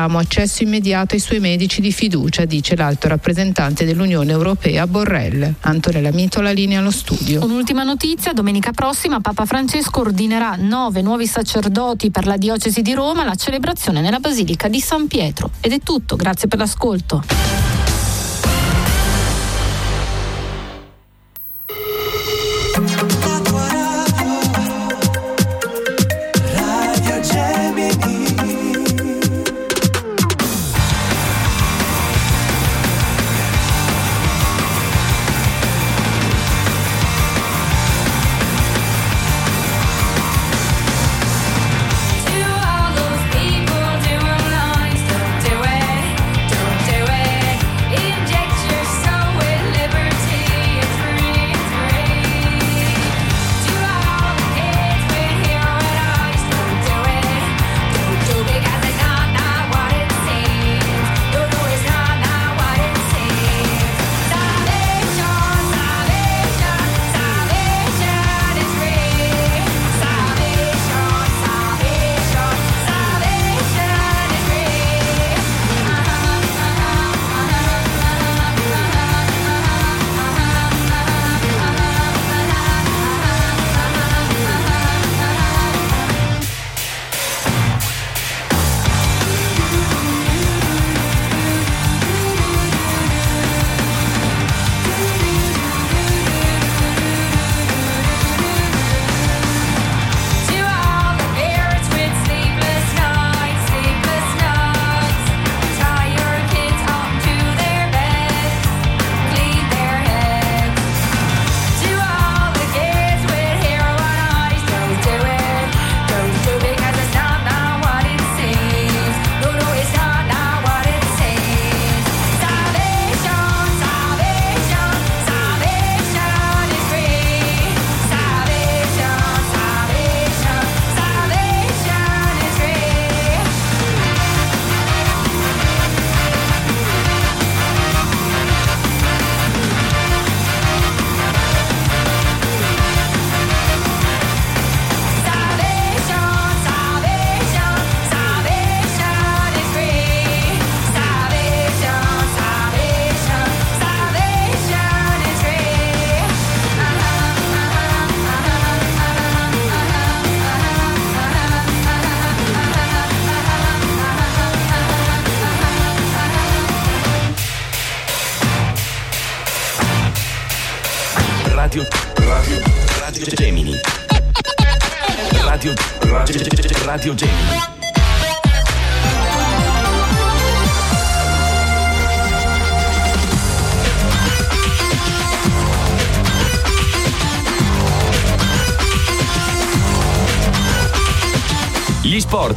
accesso immediato ai suoi medici di fiducia, dice l'alto rappresentante dell'Unione Europea Borrell. Antonella Mito la linea allo studio. Un'ultima notizia, domenica prossima Papa Francesco ordinerà nove nuovi sacerdoti per la diocesi di Roma, la celebrazione nella Basilica di San Pietro. Ed è tutto, grazie per l'ascolto.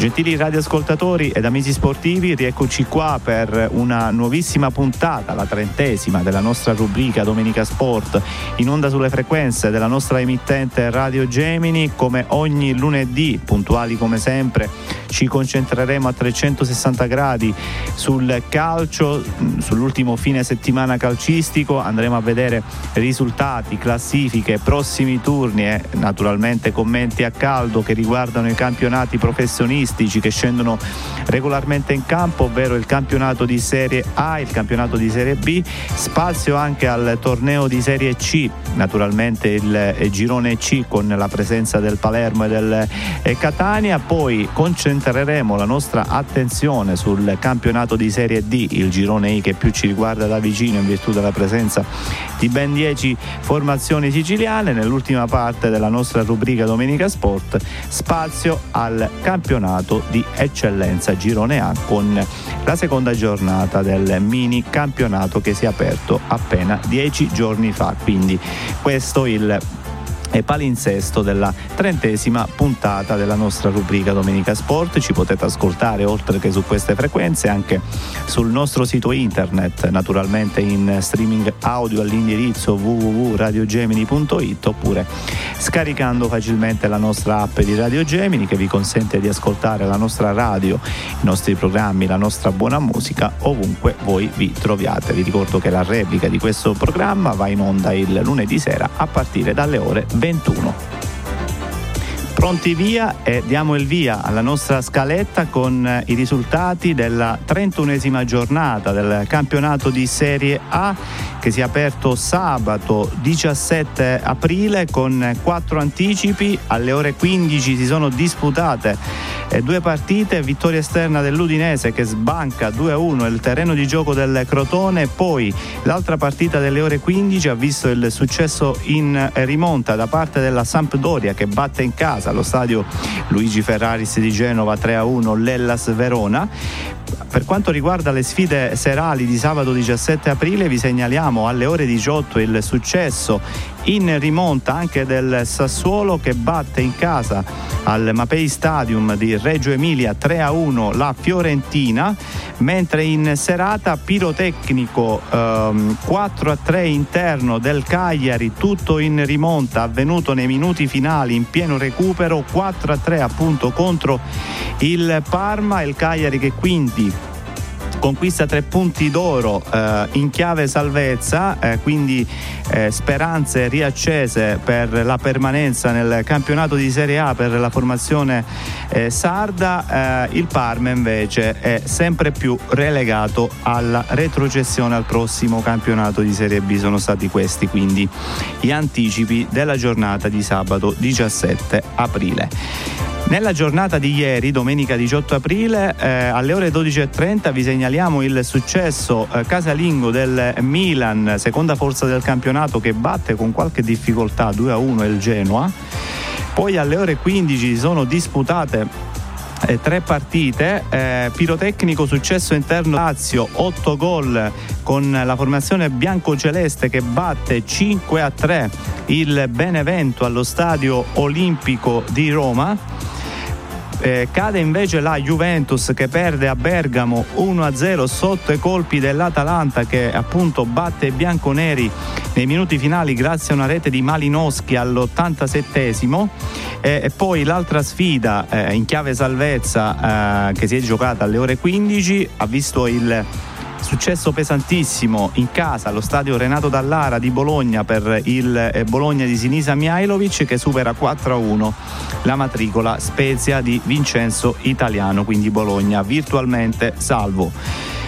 Gentili radioascoltatori ed amici sportivi, rieccoci qua per una nuovissima puntata, la trentesima della nostra rubrica Domenica Sport, in onda sulle frequenze della nostra emittente Radio Gemini. Come ogni lunedì, puntuali come sempre, ci concentreremo a 360 gradi sul calcio, sull'ultimo fine settimana calcistico, andremo a vedere risultati, classifiche, prossimi turni e naturalmente commenti a caldo che riguardano i campionati professionisti agonistici che scendono regolarmente in campo, ovvero il campionato di Serie A, il campionato di Serie B, spazio anche al torneo di Serie C, naturalmente il girone C con la presenza del Palermo e del Catania, poi concentreremo la nostra attenzione sul campionato di Serie D, il girone I che più ci riguarda da vicino in virtù della presenza di ben 10 formazioni siciliane. Nell'ultima parte della nostra rubrica Domenica Sport, spazio al campionato campionato di eccellenza Girone A con la seconda giornata del mini campionato che si è aperto appena dieci giorni fa. Quindi questo il e palinsesto della trentesima puntata della nostra rubrica Domenica Sport. Ci potete ascoltare oltre che su queste frequenze anche sul nostro sito internet, naturalmente in streaming audio all'indirizzo www.radiogemini.it oppure scaricando facilmente la nostra app di Radio Gemini che vi consente di ascoltare la nostra radio, i nostri programmi, la nostra buona musica ovunque voi vi troviate. Vi ricordo che la replica di questo programma va in onda il lunedì sera a partire dalle ore 21. Pronti via e diamo il via alla nostra scaletta con eh, i risultati della 31esima giornata del campionato di Serie A che si è aperto sabato 17 aprile con quattro anticipi. Alle ore 15 si sono disputate eh, due partite, vittoria esterna dell'Udinese che sbanca 2-1 il terreno di gioco del Crotone, poi l'altra partita delle ore 15 ha visto il successo in rimonta da parte della Sampdoria che batte in casa allo stadio Luigi Ferraris di Genova 3-1 l'Ellas Verona. Per quanto riguarda le sfide serali di sabato 17 aprile vi segnaliamo alle ore 18 il successo in rimonta anche del Sassuolo che batte in casa al Mapei Stadium di Reggio Emilia 3-1 la Fiorentina, mentre in serata pirotecnico ehm, 4-3 interno del Cagliari, tutto in rimonta avvenuto nei minuti finali in pieno recupero 4-3 appunto contro il Parma, il Cagliari che quindi conquista tre punti d'oro eh, in chiave salvezza, eh, quindi eh, speranze riaccese per la permanenza nel campionato di Serie A per la formazione eh, sarda, eh, il Parma invece è sempre più relegato alla retrocessione al prossimo campionato di Serie B, sono stati questi quindi gli anticipi della giornata di sabato 17 aprile. Nella giornata di ieri, domenica 18 aprile, eh, alle ore 12.30 vi segnaliamo il successo eh, casalingo del Milan, seconda forza del campionato che batte con qualche difficoltà 2-1 il Genoa. Poi alle ore 15 sono disputate eh, tre partite, eh, pirotecnico successo interno Lazio, 8 gol con la formazione bianco-celeste che batte 5 a 3 il Benevento allo stadio olimpico di Roma. Eh, cade invece la Juventus che perde a Bergamo 1-0 sotto i colpi dell'Atalanta che appunto batte i bianconeri nei minuti finali grazie a una rete di Malinowski all'87esimo eh, e poi l'altra sfida eh, in chiave salvezza eh, che si è giocata alle ore 15 ha visto il Successo pesantissimo in casa allo stadio Renato Dallara di Bologna per il eh, Bologna di Sinisa Mihailovic che supera 4-1 la matricola Spezia di Vincenzo Italiano, quindi Bologna virtualmente salvo.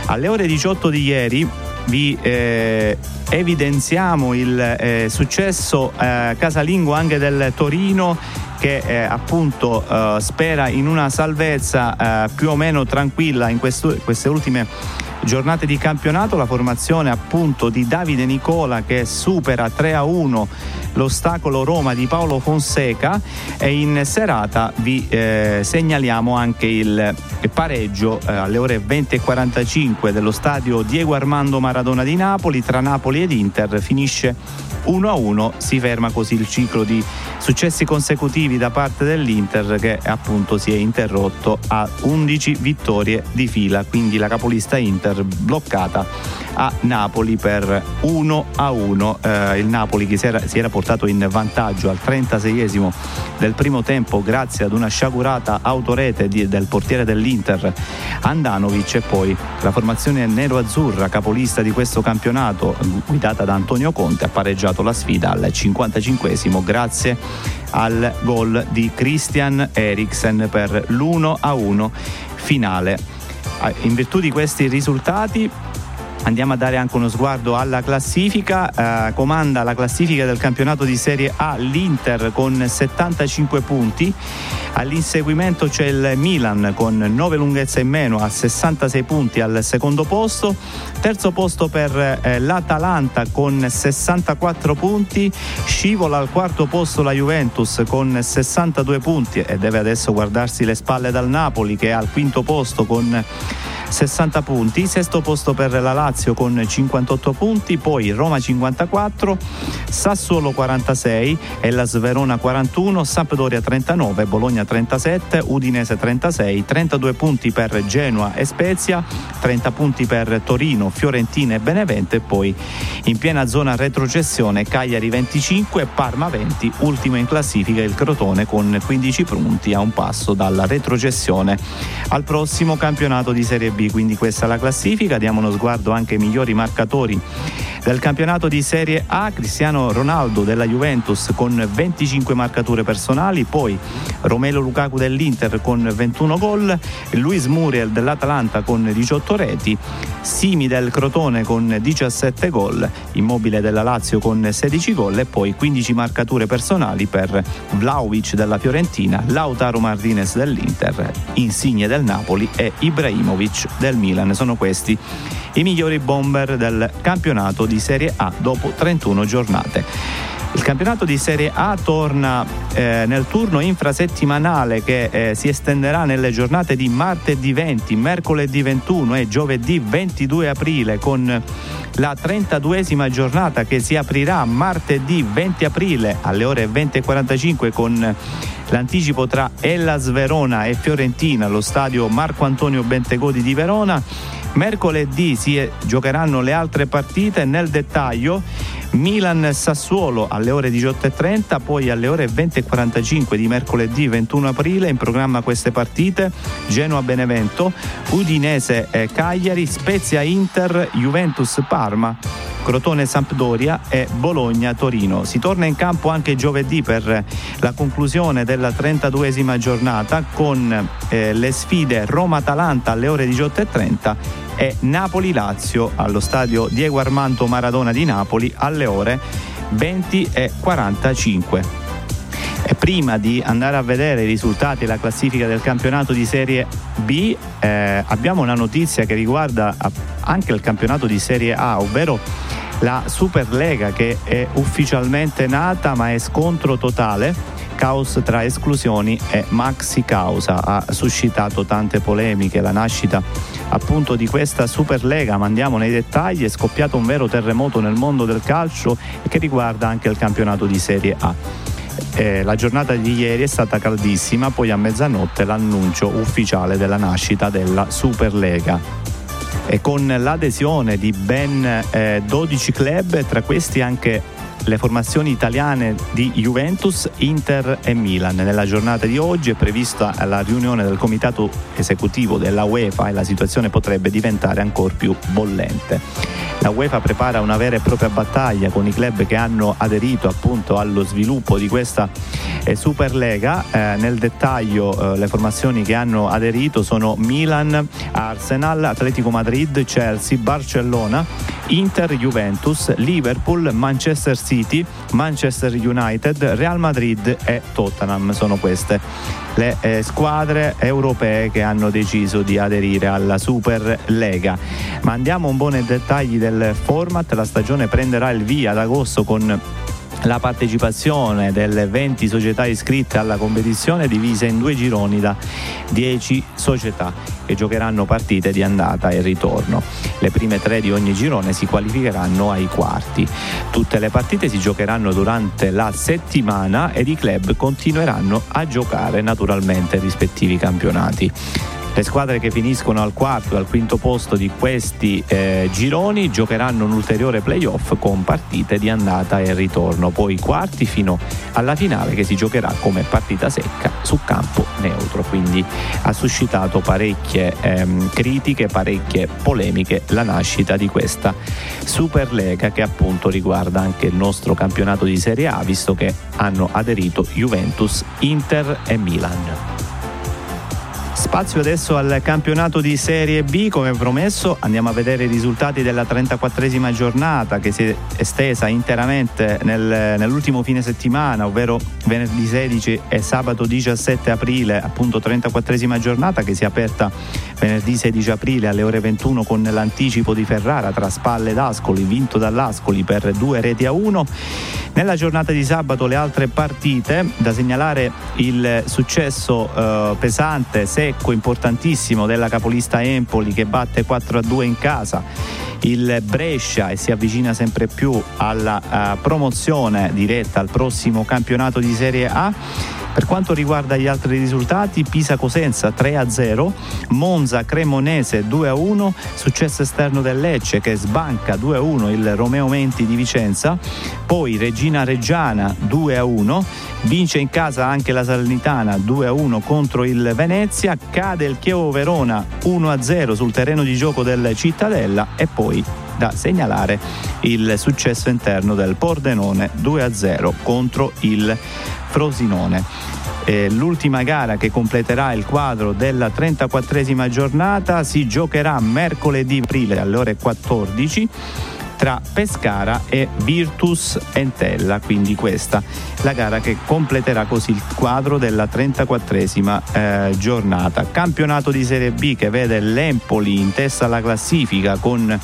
Alle ore 18 di ieri vi eh, evidenziamo il eh, successo eh, casalingo anche del Torino che eh, appunto eh, spera in una salvezza più o meno tranquilla in questo, queste ultime giornate di campionato, la formazione appunto di Davide Nicola che supera 3 a 1 l'ostacolo Roma di Paolo Fonseca e in serata vi eh, segnaliamo anche il pareggio eh, alle ore 20.45 dello stadio Diego Armando Maradona di Napoli tra Napoli ed Inter. Finisce 1 a 1 si ferma così il ciclo di successi consecutivi da parte dell'Inter che appunto si è interrotto a 11 vittorie di fila. Quindi la capolista Inter bloccata a Napoli per 1 a 1 eh, il Napoli che si era, si era, portato in vantaggio al 36esimo del primo tempo grazie ad una sciagurata autorete di, del portiere dell'Inter Andanovic e poi la formazione nero-azzurra capolista di questo campionato guidata da Antonio Conte ha pareggiato la sfida al 55esimo grazie al gol di Christian Eriksen per l'1 a 1 finale in virtù di questi risultati Andiamo a dare anche uno sguardo alla classifica. Eh, comanda la classifica del campionato di Serie A l'Inter con 75 punti. All'inseguimento c'è il Milan con 9 lunghezze in meno a 66 punti al secondo posto. Terzo posto per eh, l'Atalanta con 64 punti. Scivola al quarto posto la Juventus con 62 punti e deve adesso guardarsi le spalle dal Napoli che è al quinto posto con 60 punti, sesto posto per la Lazio con 58 punti, poi Roma 54, Sassuolo 46, Ellas Verona 41, Sampdoria 39, Bologna 37, Udinese 36, 32 punti per Genoa e Spezia, 30 punti per Torino, Fiorentina e Benevento e poi in piena zona retrocessione Cagliari 25, Parma 20, ultimo in classifica il Crotone con 15 punti a un passo dalla retrocessione. Al prossimo campionato di Serie B, quindi questa è la classifica, diamo uno sguardo anche ai migliori marcatori del campionato di Serie A, Cristiano Ronaldo della Juventus con 25 marcature personali, poi Romelo Lukaku dell'Inter con 21 gol, Luis Muriel dell'Atalanta con 18 reti, Simi del Crotone con 17 gol, Immobile della Lazio con 16 gol e poi 15 marcature personali per Vlaovic della Fiorentina, Lautaro Martinez dell'Inter, Insigne del Napoli e Ibrahimovic del Milan. Sono questi i migliori bomber del campionato di Serie A dopo 31 giornate. Il campionato di Serie A torna eh, nel turno infrasettimanale che eh, si estenderà nelle giornate di martedì 20, mercoledì 21 e giovedì 22 aprile con la 32esima giornata che si aprirà martedì 20 aprile alle ore 20.45 con l'anticipo tra Ellas Verona e Fiorentina allo stadio Marco Antonio Bentegodi di Verona Mercoledì si giocheranno le altre partite nel dettaglio. Milan-Sassuolo alle ore 18.30, poi alle ore 20.45 di mercoledì 21 aprile in programma queste partite Genoa-Benevento, Udinese-Cagliari, Spezia-Inter, Juventus-Parma. Crotone-Sampdoria e Bologna-Torino. Si torna in campo anche giovedì per la conclusione della 32esima giornata con eh, le sfide Roma-Atalanta alle ore 18.30 e Napoli-Lazio allo stadio Diego Armando Maradona di Napoli alle ore 20.45. E prima di andare a vedere i risultati e la classifica del campionato di Serie B, eh, abbiamo una notizia che riguarda anche il campionato di Serie A, ovvero la Superlega che è ufficialmente nata ma è scontro totale caos tra esclusioni e maxi causa. Ha suscitato tante polemiche. La nascita appunto di questa Superlega. Ma andiamo nei dettagli. È scoppiato un vero terremoto nel mondo del calcio che riguarda anche il campionato di Serie A. Eh, la giornata di ieri è stata caldissima poi a mezzanotte l'annuncio ufficiale della nascita della Superlega. E con l'adesione di ben eh, 12 club, tra questi anche le formazioni italiane di Juventus, Inter e Milan. Nella giornata di oggi è prevista la riunione del comitato esecutivo della UEFA e la situazione potrebbe diventare ancora più bollente. La UEFA prepara una vera e propria battaglia con i club che hanno aderito appunto allo sviluppo di questa eh, Superlega. Eh, nel dettaglio eh, le formazioni che hanno aderito sono Milan, Arsenal, Atletico Madrid, Chelsea, Barcellona, Inter, Juventus, Liverpool, Manchester City, Manchester United, Real Madrid e Tottenham. Sono queste le eh, squadre europee che hanno deciso di aderire alla Superlega. Ma andiamo un po' nei dettagli del format, la stagione prenderà il via ad agosto con la partecipazione delle 20 società iscritte alla competizione divise in due gironi da 10 società che giocheranno partite di andata e ritorno. Le prime tre di ogni girone si qualificheranno ai quarti. Tutte le partite si giocheranno durante la settimana ed i club continueranno a giocare naturalmente i rispettivi campionati. Le squadre che finiscono al quarto e al quinto posto di questi eh, gironi giocheranno un ulteriore playoff con partite di andata e ritorno, poi quarti fino alla finale che si giocherà come partita secca su campo neutro. Quindi ha suscitato parecchie ehm, critiche, parecchie polemiche la nascita di questa Superlega che appunto riguarda anche il nostro campionato di Serie A, visto che hanno aderito Juventus, Inter e Milan. Spazio adesso al campionato di Serie B, come promesso. Andiamo a vedere i risultati della 34esima giornata che si è estesa interamente nel, nell'ultimo fine settimana, ovvero venerdì 16 e sabato 17 aprile, appunto 34esima giornata che si è aperta venerdì 16 aprile alle ore 21 con l'anticipo di Ferrara tra Spalle ed Ascoli, vinto dall'Ascoli per due reti a uno. Nella giornata di sabato le altre partite, da segnalare il successo eh, pesante 6 secco importantissimo della capolista Empoli che batte 4-2 in casa. Il Brescia e si avvicina sempre più alla uh, promozione diretta al prossimo campionato di Serie A per quanto riguarda gli altri risultati, Pisa Cosenza 3-0, Monza Cremonese 2-1, successo esterno del Lecce che sbanca 2-1 il Romeo Menti di Vicenza, poi Regina Reggiana 2-1, vince in casa anche la Salernitana 2-1 contro il Venezia, cade il Chievo Verona 1-0 sul terreno di gioco del Cittadella e poi da segnalare il successo interno del Pordenone 2-0 contro il Frosinone. Eh, l'ultima gara che completerà il quadro della 34esima giornata si giocherà mercoledì aprile alle ore 14 tra Pescara e Virtus Entella, quindi questa la gara che completerà così il quadro della 34esima eh, giornata. Campionato di Serie B che vede l'Empoli in testa alla classifica con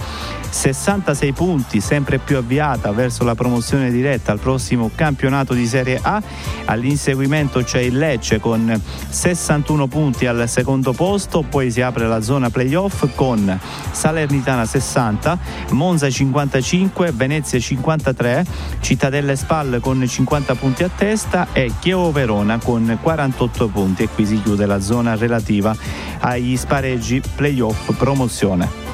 66 punti, sempre più avviata verso la promozione diretta al prossimo campionato di Serie A. All'inseguimento c'è il Lecce con 61 punti al secondo posto, poi si apre la zona playoff con Salernitana 60, Monza 55, Venezia 53, Cittadella e Spal con 50 punti a testa e Chievo Verona con 48 punti. E qui si chiude la zona relativa agli spareggi playoff promozione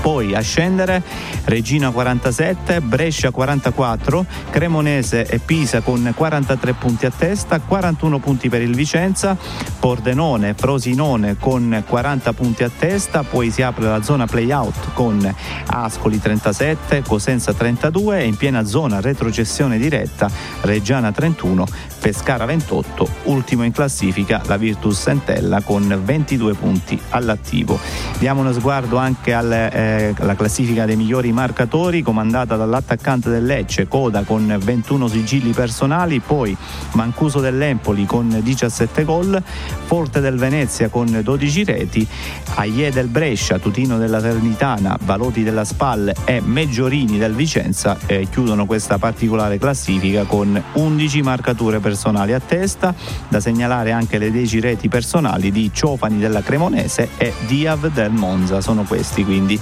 poi a scendere Regina 47, Brescia 44, Cremonese e Pisa con 43 punti a testa, 41 punti per il Vicenza, Pordenone, Frosinone con 40 punti a testa, poi si apre la zona playout con Ascoli 37, Cosenza 32 e in piena zona retrocessione diretta Reggiana 31, Pescara 28, ultimo in classifica la Virtus Sentella con 22 punti all'attivo. Diamo uno sguardo anche alla eh, classifica dei migliori marcatori comandata dall'attaccante del Lecce, Coda con 21 sigilli personali, poi Mancuso dell'Empoli con 17 gol, Forte del Venezia con 12 reti, Aie del Brescia, Tutino della Ternitana, Valoti della Spal e Meggiorini del Vicenza eh, chiudono questa particolare classifica con 11 marcature personali a testa, da segnalare anche le 10 reti personali di Ciofani della Cremonese e Diav del Monza, sono questi quindi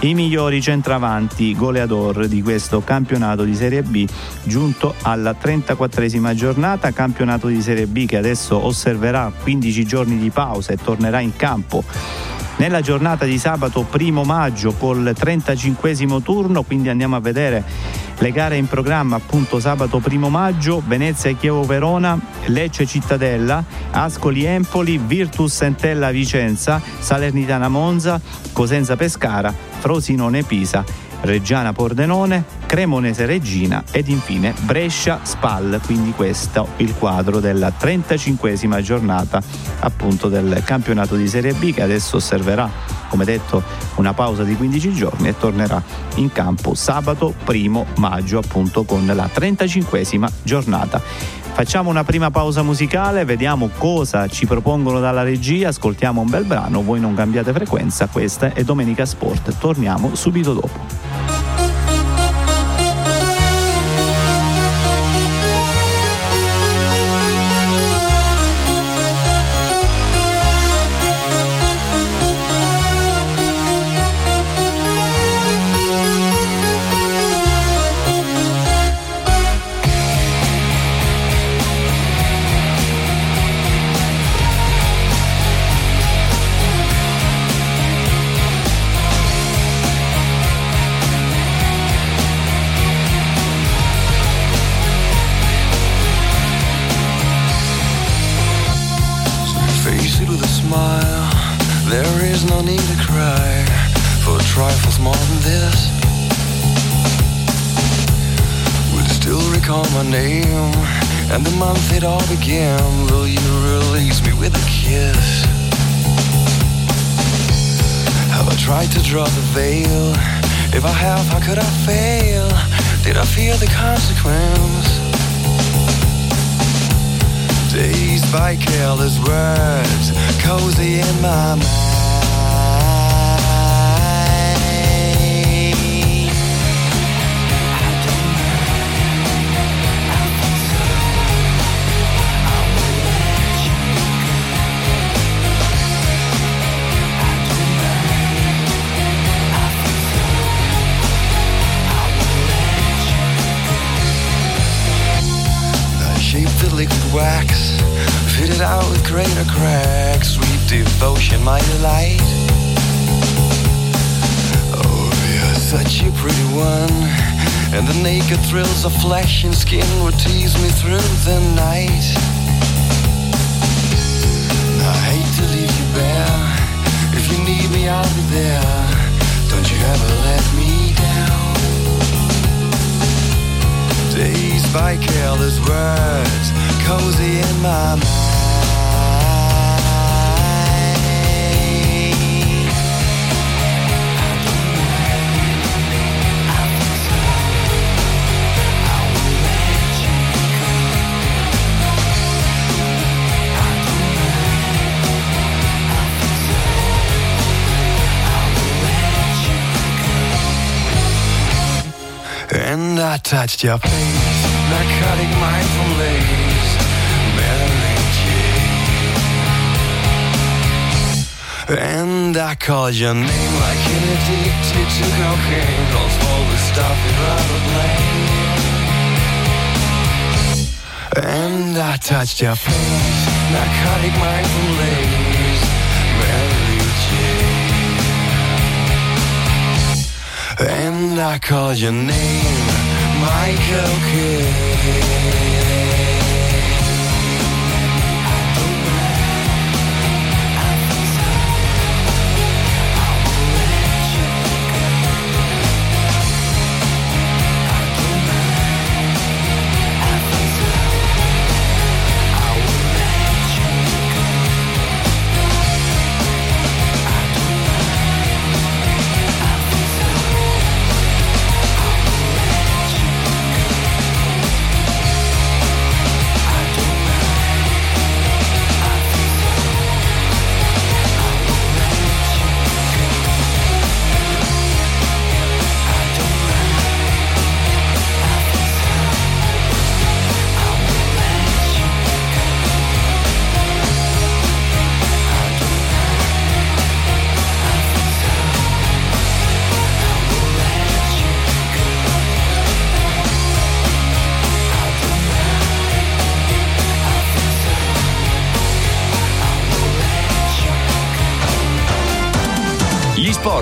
i migliori centravanti goleador di questo campionato di Serie B giunto alla 34esima giornata, campionato di Serie B che adesso osserverà 15 giorni di pausa e tornerà in campo nella giornata di sabato primo maggio col 35 turno, quindi andiamo a vedere le gare in programma appunto sabato primo maggio, Venezia Chievo Verona, Lecce Cittadella, Ascoli Empoli, Virtus Entella Vicenza, Salernitana Monza, Cosenza Pescara, Frosinone Pisa Reggiana Pordenone, Cremonese Regina ed infine Brescia Spal, quindi questo il quadro della 35esima giornata appunto del campionato di Serie B che adesso osserverà come detto una pausa di 15 giorni e tornerà in campo sabato 1 maggio appunto con la 35esima giornata. Facciamo una prima pausa musicale, vediamo cosa ci propongono dalla regia, ascoltiamo un bel brano, voi non cambiate frequenza, questa è Domenica Sport, torniamo subito dopo. veil. If I have, how could I fail? Did I feel the consequence? Dazed by careless words, cozy in my mind. Out with greater cracks. Sweet devotion, my delight. Oh, you're such a pretty one, and the naked thrills of flesh and skin would tease me through the night. I hate to leave you bare. If you need me, I'll be there. Don't you ever let me down. Dazed by careless words, cozy in my mind. I touched your face, narcotic mindful lace, Mary Jane. And I called your name like an addicted to cocaine, calls all the stuff you'd rather play. And I touched your face, narcotic mindful lace, Mary Jane. And I called your name, Michael Kidd.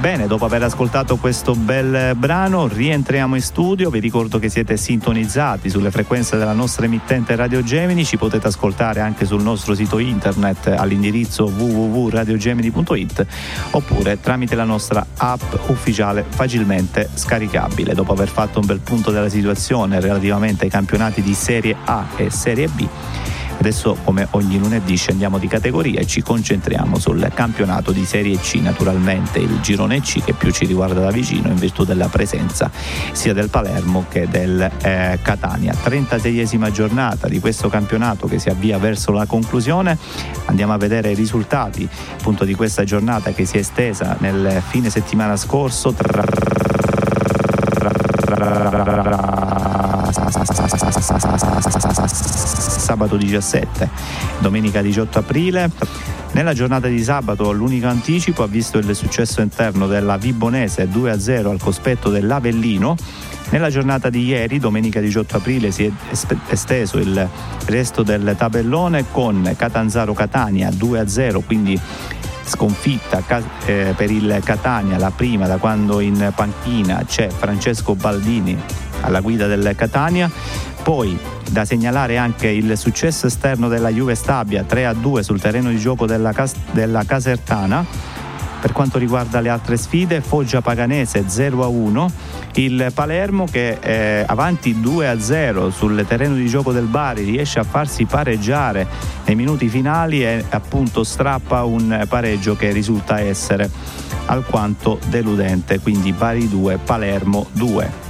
Bene, dopo aver ascoltato questo bel brano, rientriamo in studio. Vi ricordo che siete sintonizzati sulle frequenze della nostra emittente Radio Gemini. Ci potete ascoltare anche sul nostro sito internet all'indirizzo www.radiogemini.it oppure tramite la nostra app ufficiale facilmente scaricabile. Dopo aver fatto un bel punto della situazione relativamente ai campionati di Serie A e Serie B, Adesso, come ogni lunedì, scendiamo di categoria e ci concentriamo sul campionato di Serie C, naturalmente il girone C che più ci riguarda da vicino in virtù della presenza sia del Palermo che del eh, Catania. 36esima giornata di questo campionato che si avvia verso la conclusione. Andiamo a vedere i risultati appunto di questa giornata che si è estesa nel fine settimana scorso. Sabato 17, domenica 18 aprile. Nella giornata di sabato l'unico anticipo ha visto il successo interno della Vibonese 2-0 al cospetto dell'Avellino. Nella giornata di ieri, domenica 18 aprile, si è esteso il resto del tabellone con Catanzaro Catania 2-0, quindi sconfitta eh, per il Catania, la prima da quando in panchina c'è Francesco Baldini alla guida del Catania. Poi da segnalare anche il successo esterno della Juve Stabia 3-2 sul terreno di gioco della, Cas- della Casertana. Per quanto riguarda le altre sfide, Foggia Paganese 0-1, il Palermo che è avanti 2-0 sul terreno di gioco del Bari riesce a farsi pareggiare nei minuti finali e appunto strappa un pareggio che risulta essere alquanto deludente, quindi Bari 2, Palermo 2.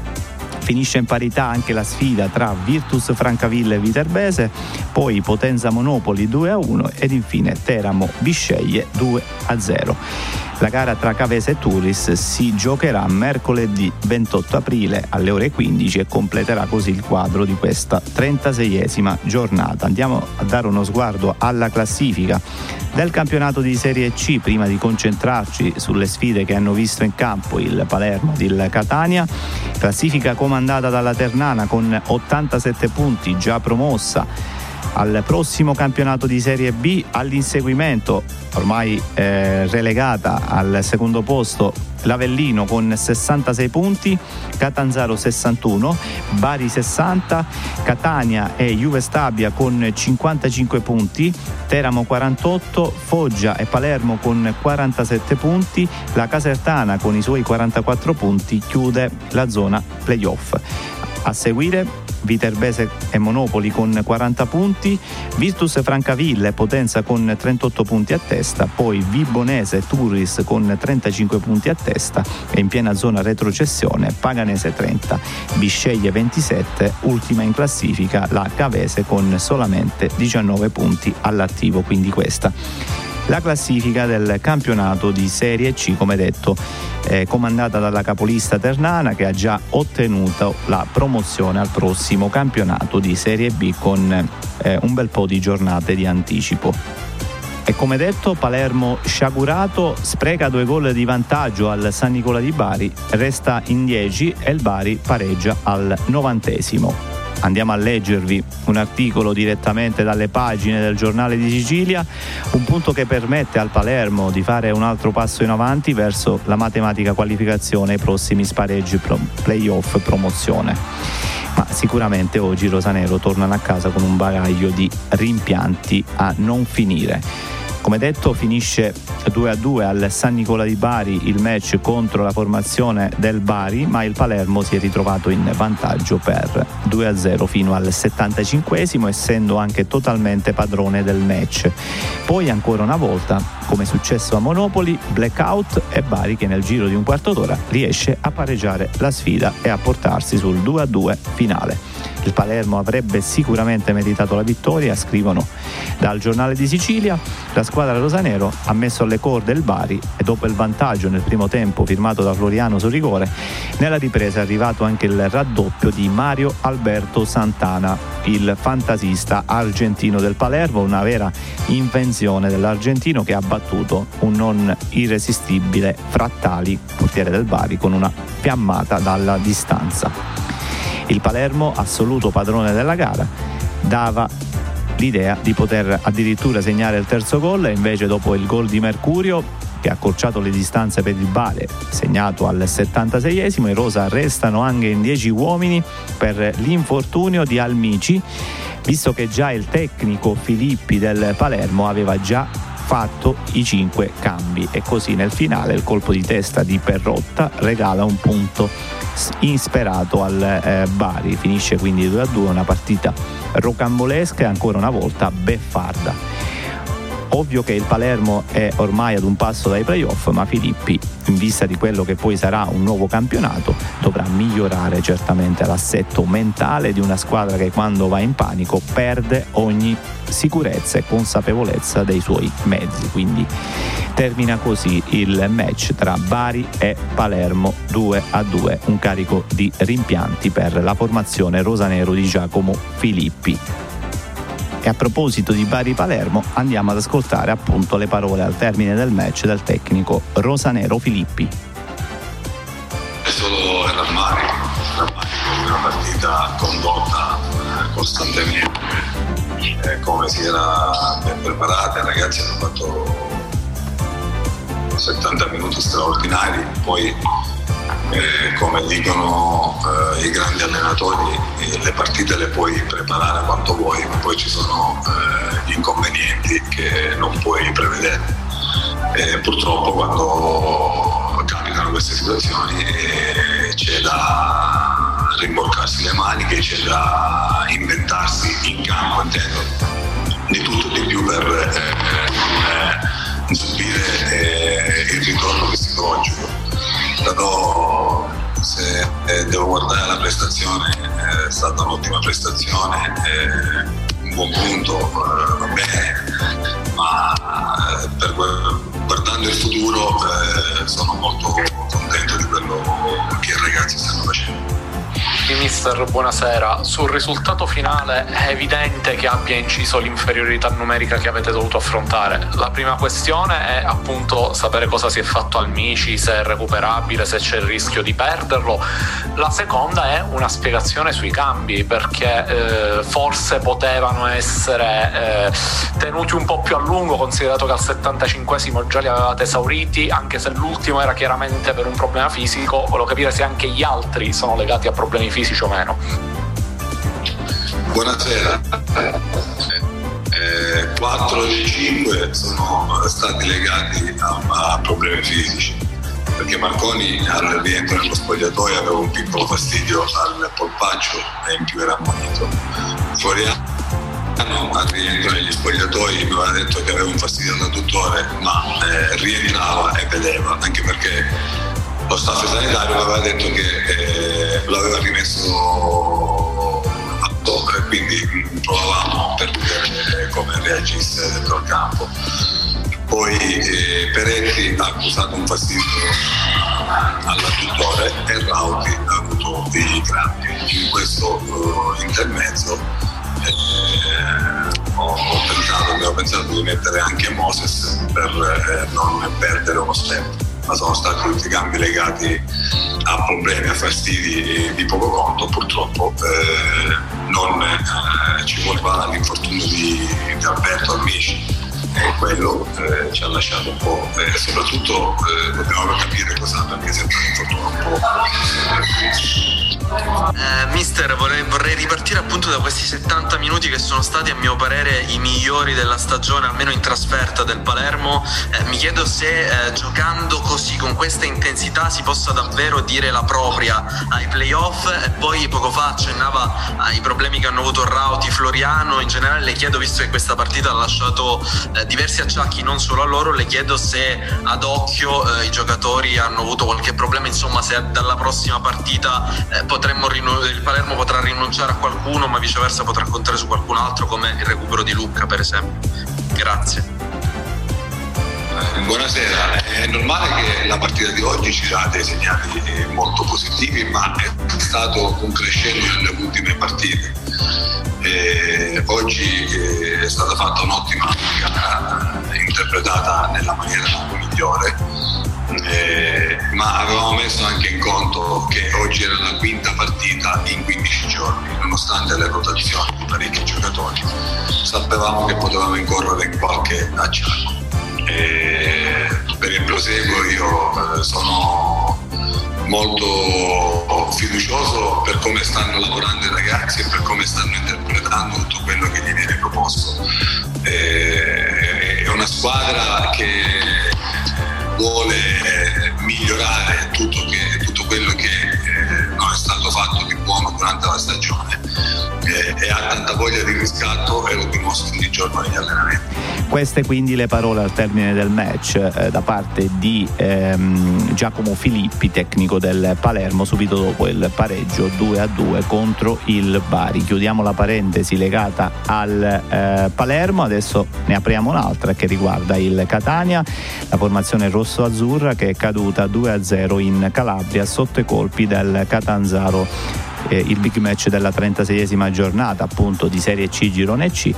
Finisce in parità anche la sfida tra Virtus Francavilla e Viterbese, poi Potenza Monopoli 2 a 1 ed infine Teramo Bisceglie 2 a 0. La gara tra Cavese e Turis si giocherà mercoledì 28 aprile alle ore 15 e completerà così il quadro di questa 36esima giornata. Andiamo a dare uno sguardo alla classifica del campionato di Serie C prima di concentrarci sulle sfide che hanno visto in campo il Palermo e il Catania. Classifica comandata dalla Ternana con 87 punti, già promossa al prossimo campionato di Serie B all'inseguimento ormai eh, relegata al secondo posto l'Avellino con 66 punti, Catanzaro 61, Bari 60, Catania e Juve Stabia con 55 punti, Teramo 48, Foggia e Palermo con 47 punti, la Casertana con i suoi 44 punti chiude la zona playoff. A seguire Viterbese e Monopoli con 40 punti, Virtus Francavilla e Potenza con 38 punti a testa, poi Vibonese e Turis con 35 punti a testa e in piena zona retrocessione Paganese 30, Bisceglie 27, ultima in classifica la Cavese con solamente 19 punti all'attivo, quindi questa la classifica del campionato di Serie C, come detto, eh, comandata dalla capolista Ternana che ha già ottenuto la promozione al prossimo campionato di Serie B con eh, un bel po' di giornate di anticipo. E come detto, Palermo sciagurato spreca due gol di vantaggio al San Nicola di Bari, resta in 10 e il Bari pareggia al novantesimo andiamo a leggervi un articolo direttamente dalle pagine del giornale di Sicilia, un punto che permette al Palermo di fare un altro passo in avanti verso la matematica qualificazione ai prossimi spareggi playoff promozione. Ma sicuramente oggi Rosanero tornano a casa con un bagaglio di rimpianti a non finire. Come detto finisce 2 a 2 al San Nicola di Bari il match contro la formazione del Bari, ma il Palermo si è ritrovato in vantaggio per 2 a 0 fino al 75 essendo anche totalmente padrone del match. Poi ancora una volta, come è successo a Monopoli, blackout e Bari che nel giro di un quarto d'ora riesce a pareggiare la sfida e a portarsi sul 2 a 2 finale. Il Palermo avrebbe sicuramente meritato la vittoria, scrivono dal giornale di Sicilia. La squadra rosanero ha messo alle corde il Bari e dopo il vantaggio nel primo tempo firmato da Floriano su rigore, nella ripresa è arrivato anche il raddoppio di Mario Alberto Santana, il fantasista argentino del Palermo, una vera invenzione dell'argentino che ha battuto un non irresistibile Frattali, portiere del Bari, con una fiammata dalla distanza. Il Palermo, assoluto padrone della gara, dava l'idea di poter addirittura segnare il terzo gol e invece dopo il gol di Mercurio che ha accorciato le distanze per il Bale, segnato al 76esimo, i Rosa restano anche in 10 uomini per l'infortunio di Almici, visto che già il tecnico Filippi del Palermo aveva già fatto i 5 cambi. E così nel finale il colpo di testa di Perrotta regala un punto insperato al eh, Bari. Finisce quindi 2 a 2, una partita rocambolesca e ancora una volta beffarda. Ovvio che il Palermo è ormai ad un passo dai playoff, ma Filippi, in vista di quello che poi sarà un nuovo campionato, dovrà migliorare certamente l'assetto mentale di una squadra che quando va in panico perde ogni sicurezza e consapevolezza dei suoi mezzi. Quindi termina così il match tra Bari e Palermo 2 a 2, un carico di rimpianti per la formazione rosanero di Giacomo Filippi. E a proposito di Bari Palermo, andiamo ad ascoltare appunto le parole al termine del match del tecnico Rosanero Filippi. È solo rammarico, rammarico una partita condotta costantemente. Eh, come si era ben preparata, i ragazzi hanno fatto 70 minuti straordinari, poi eh, come dicono eh, i grandi allenatori, eh, le partite le puoi preparare quanto vuoi, ma poi ci sono eh, gli inconvenienti che non puoi prevedere. purtroppo quando capitano queste situazioni eh, c'è da rimborcarsi le maniche, c'è da inventarsi in campo, intendo, di tutto e di più per eh, subire il ritorno psicologico però se eh, devo guardare la prestazione, eh, è stata un'ottima prestazione, eh, un buon punto, eh, va bene, mister, buonasera. Sul risultato finale è evidente che abbia inciso l'inferiorità numerica che avete dovuto affrontare. La prima questione è appunto sapere cosa si è fatto al Mici, se è recuperabile, se c'è il rischio di perderlo. La seconda è una spiegazione sui cambi, perché eh, forse potevano essere eh, tenuti un po' più a lungo, considerato che al 75esimo già li avevate esauriti, anche se l'ultimo era chiaramente per un problema fisico. Volevo capire se anche gli altri sono legati a problemi fisici fisici o meno. Buonasera. Eh, 4 dei 5 sono stati legati a, a, problemi fisici perché Marconi al rientro nello spogliatoio aveva un piccolo fastidio al polpaccio e in più era ammonito. Floriano al rientro negli spogliatoi mi aveva detto che aveva un fastidio al adduttore ma eh, rientrava e vedeva anche perché lo staff sanitario aveva detto che eh, l'aveva rimesso a e quindi provavamo per vedere come reagisse dentro il campo. Poi eh, Peretti ha accusato un fastidio all'adduttore e Rauti ha avuto dei crampi. In questo uh, intermezzo eh, ho, ho, pensato, abbiamo pensato di mettere anche Moses per eh, non perdere uno step ma sono stati tutti cambi legati a problemi, a fastidi di poco conto, purtroppo eh, non eh, ci voleva l'infortunio di, di Alberto Amici e quello eh, ci ha lasciato un po' e soprattutto eh, dobbiamo capire cosa perché sembra un infortunio un po' eh, mister, vorrei, vorrei, ripartire appunto da questi 70 minuti che sono stati a mio parere i migliori della stagione, almeno in trasferta del Palermo. Eh, mi chiedo se eh, giocando così, con questa intensità, si possa davvero dire la propria ai playoff. E poi poco fa accennava ai problemi che hanno avuto Rauti, Floriano. In generale le chiedo, visto che questa partita ha lasciato eh, diversi acciacchi non solo a loro, le chiedo se ad occhio eh, i giocatori hanno avuto qualche problema, insomma se dalla prossima partita eh, il Palermo potrà rinunciare a qualcuno, ma viceversa potrà contare su qualcun altro, come il recupero di Lucca, per esempio. Grazie. Eh, buonasera, è normale che la partita di oggi ci dà dei segnali eh, molto positivi, ma è stato un crescendo nelle ultime partite. E oggi eh, è stata fatta un'ottima gara, interpretata nella maniera migliore eh, ma avevamo messo anche in conto che oggi era la quinta partita in 15 giorni, nonostante le rotazioni di parecchi giocatori, sapevamo che potevamo incorrere in qualche acciacco. Eh, per il proseguo io eh, sono molto fiducioso per come stanno lavorando i ragazzi e per come stanno interpretando tutto quello che gli viene proposto. Eh, è una squadra che vuole migliorare tutto, che, tutto quello che eh, non è stato fatto di buono durante la stagione eh, e ha tanta voglia di riscatto e lo dimostra ogni giorno negli allenamenti. Queste quindi le parole al termine del match eh, da parte di ehm, Giacomo Filippi, tecnico del Palermo, subito dopo il pareggio 2 a 2 contro il Bari. Chiudiamo la parentesi legata al eh, Palermo, adesso ne apriamo un'altra che riguarda il Catania, la formazione rosso-azzurra che è caduta 2 a 0 in Calabria sotto i colpi del Catanzaro eh, il big match della 36esima giornata appunto di Serie C Girone C.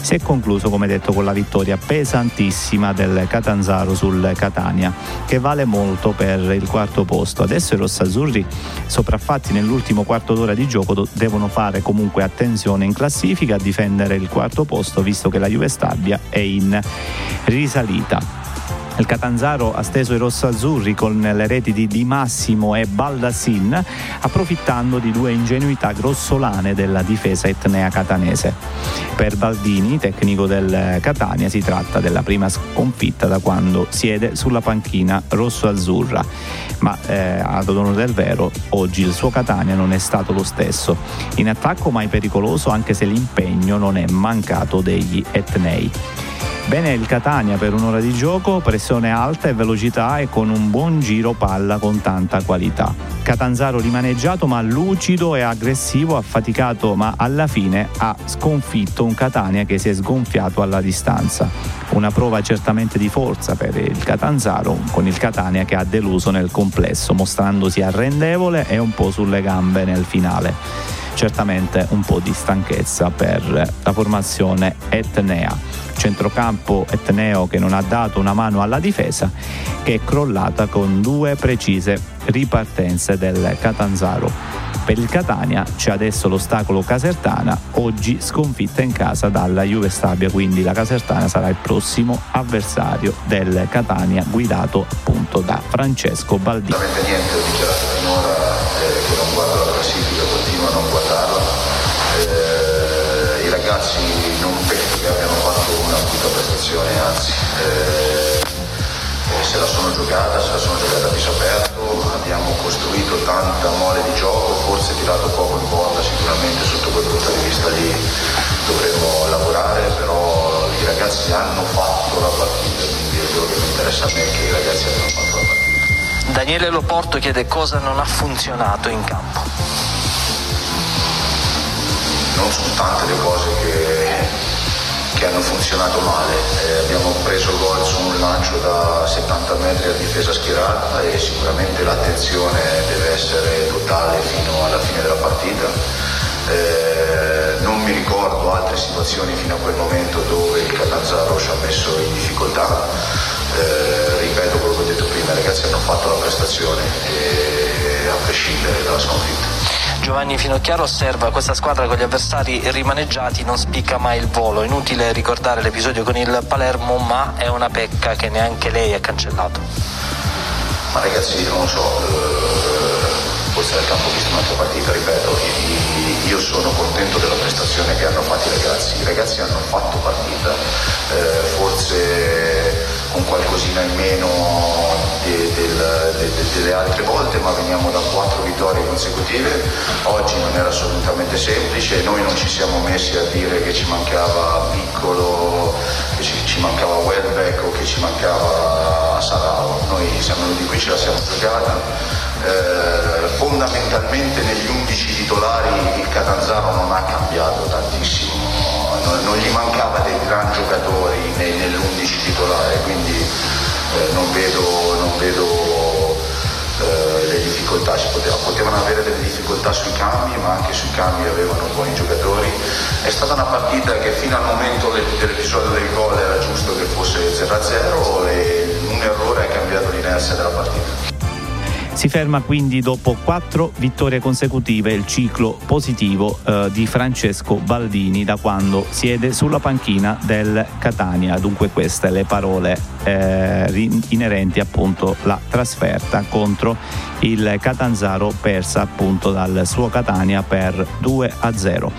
Si è concluso come detto con la vittoria pesantissima del Catanzaro sul Catania che vale molto per il quarto posto. Adesso i rossazzurri sopraffatti nell'ultimo quarto d'ora di gioco devono fare comunque attenzione in classifica a difendere il quarto posto visto che la Juve Stabia è in risalita il Catanzaro ha steso i rossazzurri con le reti di Di Massimo e Baldassin, approfittando di due ingenuità grossolane della difesa etnea catanese. Per Baldini, tecnico del Catania, si tratta della prima sconfitta da quando siede sulla panchina rosso-azzurra. Ma eh, ad onore del vero, oggi il suo Catania non è stato lo stesso. In attacco mai pericoloso anche se l'impegno non è mancato degli etnei. Bene il Catania per un'ora di gioco, pressione alta e velocità e con un buon giro palla con tanta qualità. Catanzaro rimaneggiato ma lucido e aggressivo, affaticato ma alla fine ha sconfitto un Catania che si è sgonfiato alla distanza. Una prova certamente di forza per il Catanzaro con il Catania che ha deluso nel complesso, mostrandosi arrendevole e un po' sulle gambe nel finale certamente un po' di stanchezza per la formazione etnea. Centrocampo etneo che non ha dato una mano alla difesa, che è crollata con due precise ripartenze del Catanzaro. Per il Catania c'è adesso l'ostacolo Casertana, oggi sconfitta in casa dalla Juve Stabia, quindi la Casertana sarà il prossimo avversario del Catania guidato appunto da Francesco Baldini. Giocata, se la sono giocata a viso aperto, abbiamo costruito tanta mole di gioco, forse tirato poco in porta, sicuramente sotto quel punto di vista lì dovremmo lavorare, però i ragazzi hanno fatto la partita, quindi è quello che mi interessa a me che i ragazzi abbiano fatto la partita. Daniele Loporto chiede cosa non ha funzionato in campo. Non sono tante le cose che, hanno funzionato male. Eh, abbiamo preso gol su un lancio da 70 metri a difesa schierata e sicuramente l'attenzione deve essere totale fino alla fine della partita. Eh, non mi ricordo altre situazioni fino a quel momento dove il Catanzaro ci ha messo in difficoltà. Eh, ripeto quello che ho detto prima, i ragazzi hanno fatto la prestazione e, a prescindere dalla sconfitta. Giovanni Finocchiaro osserva questa squadra con gli avversari rimaneggiati non spicca mai il volo. Inutile ricordare l'episodio con il Palermo, ma è una pecca che neanche lei ha cancellato. Ma ragazzi, non lo so, eh, forse dal campo visto un'altra partita, ripeto, io sono contento della prestazione che hanno fatto i ragazzi. I ragazzi hanno fatto partita, eh, forse con qualcosina in meno de, del, de, de, delle altre volte, ma veniamo da quattro vittorie consecutive. Oggi non era assolutamente semplice, noi non ci siamo messi a dire che ci mancava piccolo, che ci, ci mancava Welbeck o che ci mancava Sarao. Noi siamo venuti qui, ce la siamo giocata. Eh, fondamentalmente negli 11 titolari il Catanzaro non ha cambiato tantissimo, non, gli mancava dei gran giocatori nell'11 titolare, quindi eh, non vedo, non vedo eh, le difficoltà, potevano avere delle difficoltà sui cambi, ma anche sui cambi avevano buoni giocatori. È stata una partita che fino al momento dell'episodio del gol era giusto che fosse 0-0 e un errore ha cambiato l'inerzia della partita. Si ferma quindi dopo quattro vittorie consecutive il ciclo positivo eh, di Francesco Baldini da quando siede sulla panchina del Catania. Dunque queste le parole eh, inerenti appunto alla trasferta contro il Catanzaro persa appunto dal suo Catania per 2 a 0.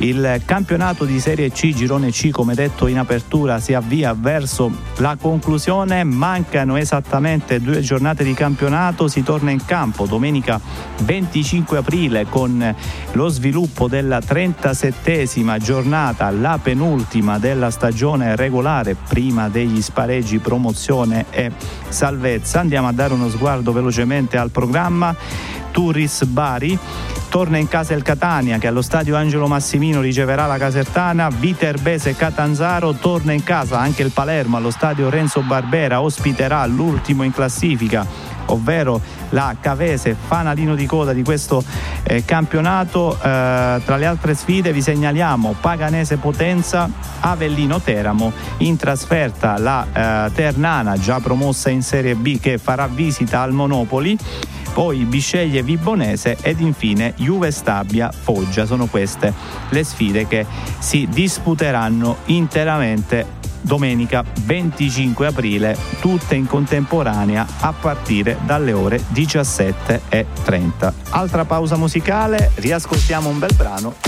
Il campionato di Serie C, Girone C, come detto in apertura, si avvia verso la conclusione. Mancano esattamente due giornate di campionato. Si torna in campo domenica 25 aprile con lo sviluppo della 37esima giornata, la penultima della stagione regolare, prima degli spareggi promozione e salvezza. Andiamo a dare uno sguardo velocemente al programma. Turis Bari. Torna in casa il Catania che allo stadio Angelo Massimino riceverà la Casertana, Viterbese Catanzaro torna in casa. Anche il Palermo allo stadio Renzo Barbera ospiterà l'ultimo in classifica ovvero la Cavese, fanalino di coda di questo eh, campionato. Eh, tra le altre sfide vi segnaliamo Paganese Potenza, Avellino Teramo, in trasferta la eh, Ternana già promossa in Serie B che farà visita al Monopoli poi Bisceglie Vibonese ed infine Juve Stabia Foggia. Sono queste le sfide che si disputeranno interamente domenica 25 aprile, tutte in contemporanea a partire dalle ore 17.30. Altra pausa musicale, riascoltiamo un bel brano.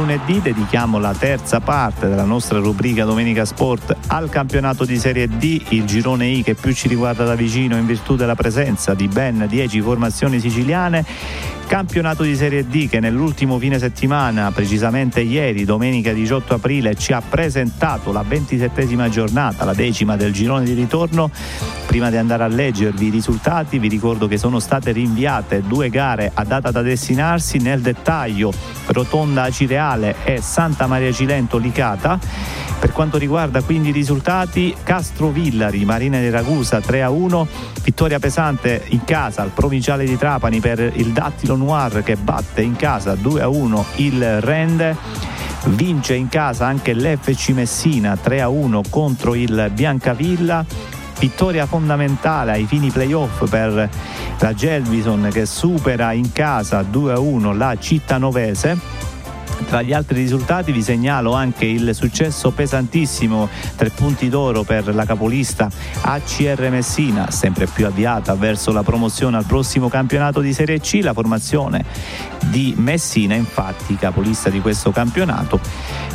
Lunedì dedichiamo la terza parte della nostra rubrica Domenica Sport al campionato di Serie D, il girone I che più ci riguarda da vicino in virtù della presenza di ben 10 formazioni siciliane. Campionato di Serie D che nell'ultimo fine settimana, precisamente ieri, domenica 18 aprile, ci ha presentato la ventisettesima giornata, la decima del girone di ritorno. Prima di andare a leggervi i risultati, vi ricordo che sono state rinviate due gare a data da destinarsi. Nel dettaglio, Rotonda Acireale e Santa Maria Cilento Licata. Per quanto riguarda quindi i risultati, Castro Villari, Marina di Ragusa 3 a 1, vittoria pesante in casa al provinciale di Trapani per il Dattilo Noir che batte in casa 2 a 1 il Rende. Vince in casa anche l'FC Messina 3 a 1 contro il Biancavilla. Vittoria fondamentale ai fini playoff per la Gelbison che supera in casa 2 a 1 la Cittanovese. Tra gli altri risultati vi segnalo anche il successo pesantissimo, tre punti d'oro per la capolista ACR Messina, sempre più avviata verso la promozione al prossimo campionato di Serie C, la formazione di Messina, infatti capolista di questo campionato,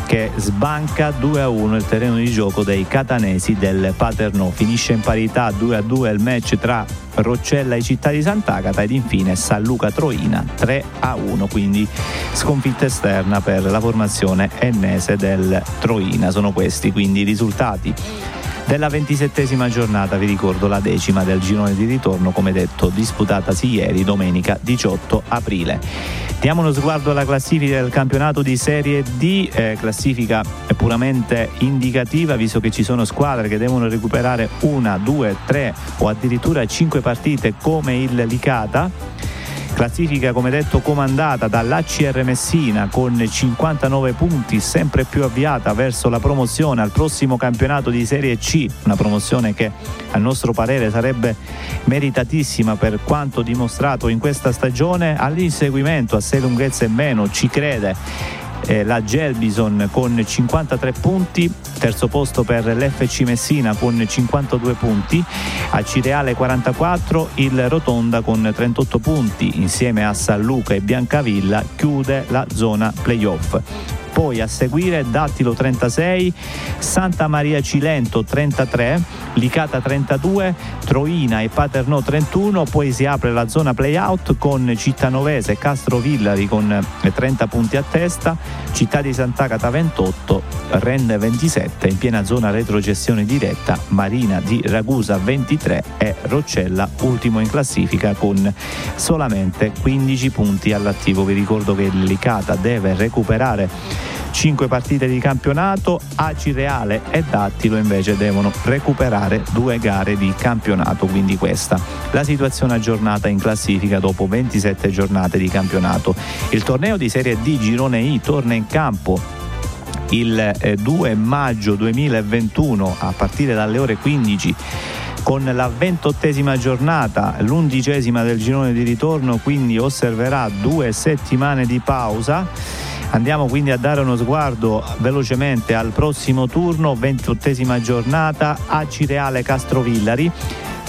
che sbanca 2 a 1 il terreno di gioco dei catanesi del Paternò. Finisce in parità 2 a 2 il match tra Roccella e Città di Sant'Agata ed infine San Luca Troina 3 a 1, quindi sconfitta esterna per la formazione ennese del Troina. Sono questi quindi i risultati della ventisettesima giornata, vi ricordo la decima del girone di ritorno, come detto, disputatasi ieri, domenica 18 aprile. Diamo uno sguardo alla classifica del campionato di Serie D, eh, classifica puramente indicativa, visto che ci sono squadre che devono recuperare una, due, tre o addirittura cinque partite come il Licata. Classifica come detto comandata dall'ACR Messina con 59 punti, sempre più avviata verso la promozione al prossimo campionato di Serie C, una promozione che a nostro parere sarebbe meritatissima per quanto dimostrato in questa stagione. All'inseguimento a sei lunghezze e meno ci crede eh, la Gelbison con 53 punti, terzo posto per l'FC Messina con 52 punti, a Cireale 44, il Rotonda con 38 punti, insieme a San Luca e Biancavilla chiude la zona playoff. Poi a seguire Dattilo 36, Santa Maria Cilento 33, Licata 32, Troina e Paternò 31, poi si apre la zona playout con Cittanovese e Castro Villari con 30 punti a testa, Città di Sant'Agata 28, Rende 27, in piena zona retrocessione diretta Marina di Ragusa 23 e Roccella ultimo in classifica con solamente 15 punti all'attivo. Vi ricordo che Licata deve recuperare 5 partite di campionato, Aci Reale e Dattilo invece devono recuperare due gare di campionato, quindi questa la situazione aggiornata in classifica dopo 27 giornate di campionato. Il torneo di Serie D Girone I torna in campo il 2 eh, maggio 2021 a partire dalle ore 15 con la ventottesima giornata, l'undicesima del girone di ritorno, quindi osserverà due settimane di pausa. Andiamo quindi a dare uno sguardo velocemente al prossimo turno, ventottesima giornata, a Cireale Castrovillari.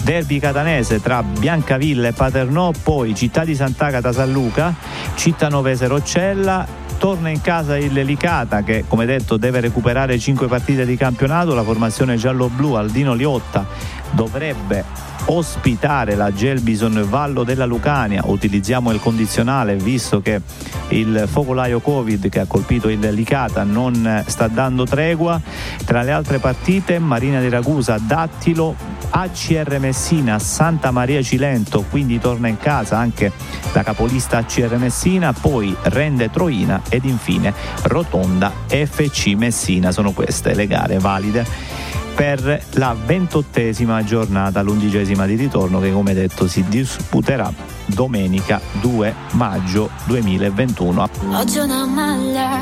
Derby catanese tra Biancavilla e Paternò, poi Città di Sant'Agata San Luca, Città Novese Roccella, torna in casa il Licata che come detto deve recuperare 5 partite di campionato, la formazione giallo-blu Aldino Liotta dovrebbe ospitare la Gelbison Vallo della Lucania. Utilizziamo il condizionale visto che il focolaio Covid che ha colpito il Licata non sta dando tregua. Tra le altre partite Marina di Ragusa, Dattilo, ACR Messina, Santa Maria Cilento, quindi torna in casa anche la capolista ACR Messina, poi Rende Troina ed infine Rotonda FC Messina. Sono queste le gare valide per la ventottesima giornata, l'undicesima di ritorno che come detto si disputerà domenica 2 maggio 2021. Oggi una maglia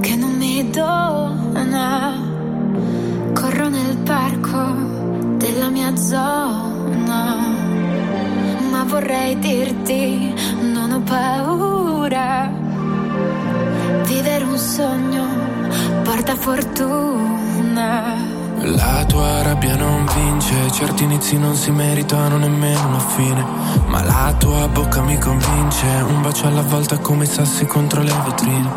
che non mi dona, corro nel parco della mia zona, ma vorrei dirti non ho paura, vivere un sogno porta fortuna. La tua rabbia non vince, certi inizi non si meritano nemmeno una fine. Ma la tua bocca mi convince, un bacio alla volta come i sassi contro le vetrine.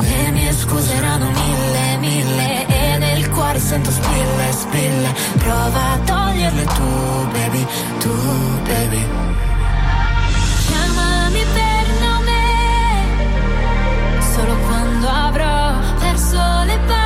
Le mie scuse erano mille, mille, e nel cuore sento spille, spille. Prova a toglierle tu, baby, tu, baby. Chiamami per nome, solo quando avrò perso le parole.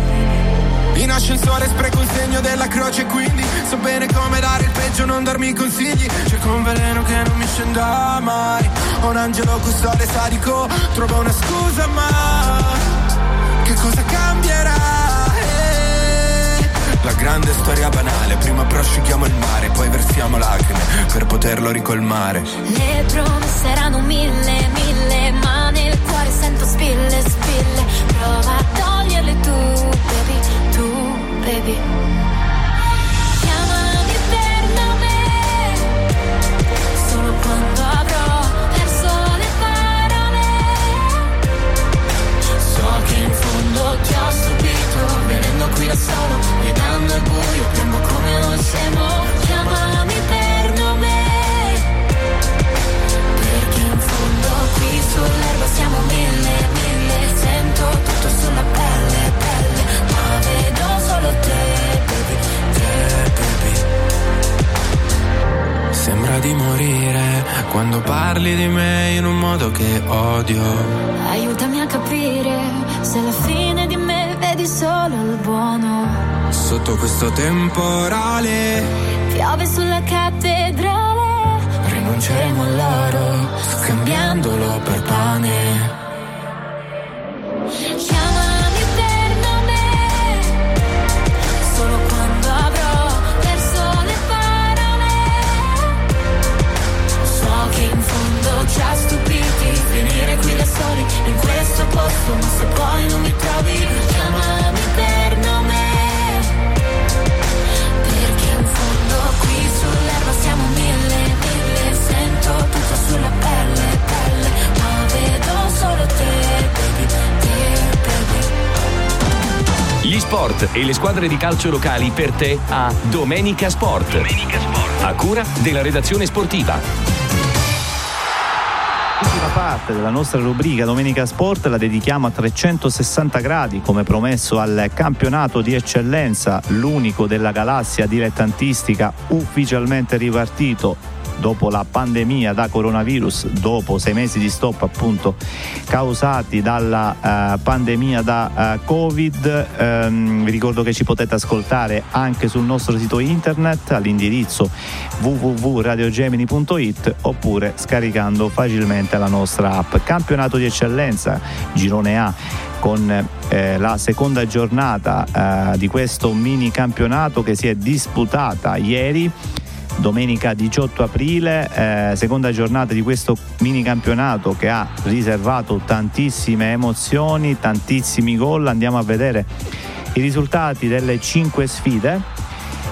in ascensore spreco un segno della croce quindi so bene come dare il peggio, non darmi consigli Cerco un veleno che non mi scenda mai Un angelo custode sadico, trova una scusa ma Che cosa cambierà? Eh, La grande storia banale, prima prosciughiamo il mare, poi versiamo lacrime per poterlo ricolmare. Le promesse erano mille, mille, ma nel cuore sento spille, spille. Prova a toglierle tu, baby, qui da solo, guidando il buio, piombo come noi siamo. Chiamami per nome, Perché in fondo qui sull'erba siamo mille, mille. Sento tutto sulla pelle, ma vedo solo te, baby, te, baby. Sembra di morire quando parli di me in un modo che odio. Aiutami a capire se alla fine di me vedi solo il buono. Sotto questo temporale Piove sulla cattedrale, rinunceremo all'oro, scambiandolo per pane. da soli in questo posto Ma se poi non mi trovi chiamami per nome Perché in fondo qui sull'erba siamo mille, mille Sento tutto sulla pelle, pelle Ma vedo solo te, baby, Gli sport e le squadre di calcio locali per te a Domenica Sport. Domenica Sport. A cura della redazione sportiva. L'ultima parte della nostra rubrica Domenica Sport la dedichiamo a 360 gradi, come promesso al campionato di eccellenza, l'unico della galassia dilettantistica ufficialmente ripartito dopo la pandemia da coronavirus, dopo sei mesi di stop appunto causati dalla uh, pandemia da uh, Covid. Um, vi ricordo che ci potete ascoltare anche sul nostro sito internet all'indirizzo www.radiogemini.it oppure scaricando facilmente la nostra app. Campionato di eccellenza, girone A con eh, la seconda giornata eh, di questo mini campionato che si è disputata ieri domenica 18 aprile, eh, seconda giornata di questo mini campionato che ha riservato tantissime emozioni, tantissimi gol. Andiamo a vedere i risultati delle cinque sfide.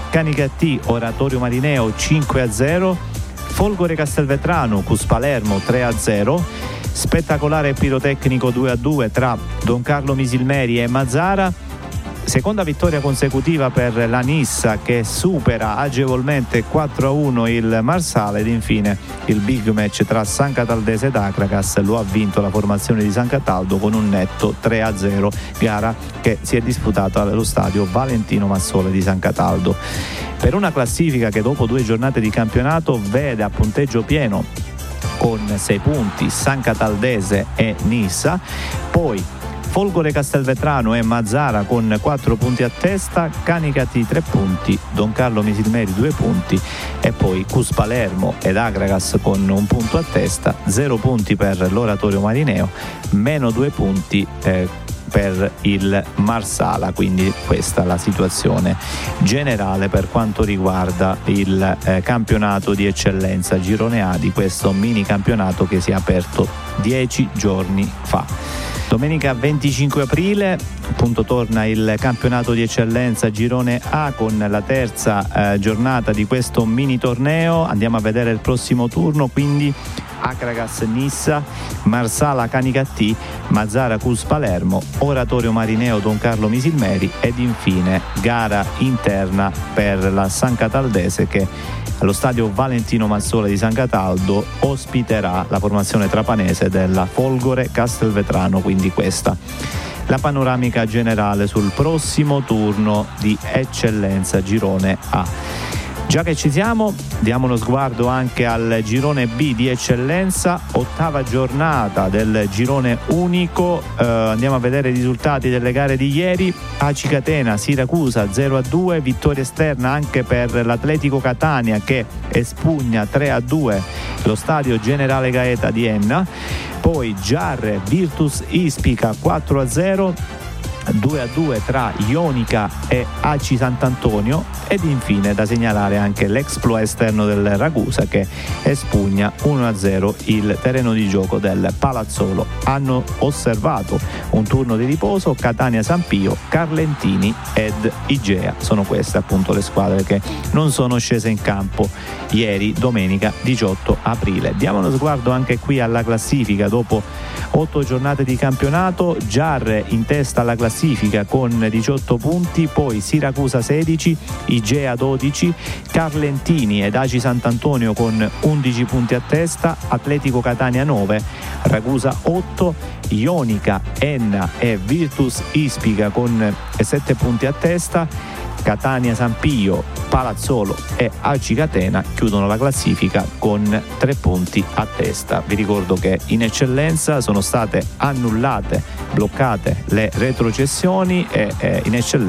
Canicattì, Oratorio Marineo 5 a 0, Folgore Castelvetrano, Cus Palermo 3 a 0, spettacolare pirotecnico 2 a 2 tra Don Carlo Misilmeri e Mazzara Seconda vittoria consecutiva per la Nissa che supera agevolmente 4-1 il Marsale ed infine il big match tra San Cataldese ed Acracas lo ha vinto la formazione di San Cataldo con un netto 3-0 gara che si è disputata allo stadio Valentino Massole di San Cataldo. Per una classifica che dopo due giornate di campionato vede a punteggio pieno con 6 punti San Cataldese e Nissa, poi Folgore Castelvetrano e Mazzara con 4 punti a testa, Canicati 3 punti, Don Carlo Misilmeri 2 punti e poi Cus Palermo ed Agragas con un punto a testa, 0 punti per l'Oratorio Marineo, meno 2 punti eh, per il Marsala, quindi questa è la situazione generale per quanto riguarda il eh, campionato di eccellenza Girone A di questo mini campionato che si è aperto dieci giorni fa. Domenica 25 aprile appunto torna il campionato di eccellenza Girone A con la terza eh, giornata di questo mini torneo. Andiamo a vedere il prossimo turno, quindi Acragas Nissa, Marsala Canicattì, Mazzara Cus Palermo, Oratorio Marineo Don Carlo Misilmeri ed infine gara interna per la San Cataldese che allo stadio Valentino Massole di San Cataldo ospiterà la formazione trapanese della Folgore Castelvetrano, quindi questa la panoramica generale sul prossimo turno di eccellenza girone A. Già che ci siamo, diamo uno sguardo anche al girone B di eccellenza, ottava giornata del girone unico. Eh, andiamo a vedere i risultati delle gare di ieri. Aci Catena, Siracusa 0-2, vittoria esterna anche per l'Atletico Catania che espugna 3-2 lo stadio Generale Gaeta di Enna. Poi Giarre Virtus Ispica 4-0 2 a 2 tra Ionica e Aci Sant'Antonio ed infine da segnalare anche l'exploit esterno del Ragusa che espugna 1 a 0 il terreno di gioco del Palazzolo. Hanno osservato un turno di riposo Catania San Pio, Carlentini ed Igea. Sono queste appunto le squadre che non sono scese in campo ieri domenica 18 aprile. Diamo uno sguardo anche qui alla classifica dopo 8 giornate di campionato, Giarre in testa alla classifica classifica con 18 punti, poi Siracusa 16, Igea 12, Carlentini ed Aci Sant'Antonio con 11 punti a testa, Atletico Catania 9, Ragusa 8, Ionica, Enna e Virtus Ispica con 7 punti a testa, Catania San Palazzolo e Aci Catena chiudono la classifica con tre punti a testa. Vi ricordo che in eccellenza sono state annullate, bloccate le retrocessioni e in eccellenza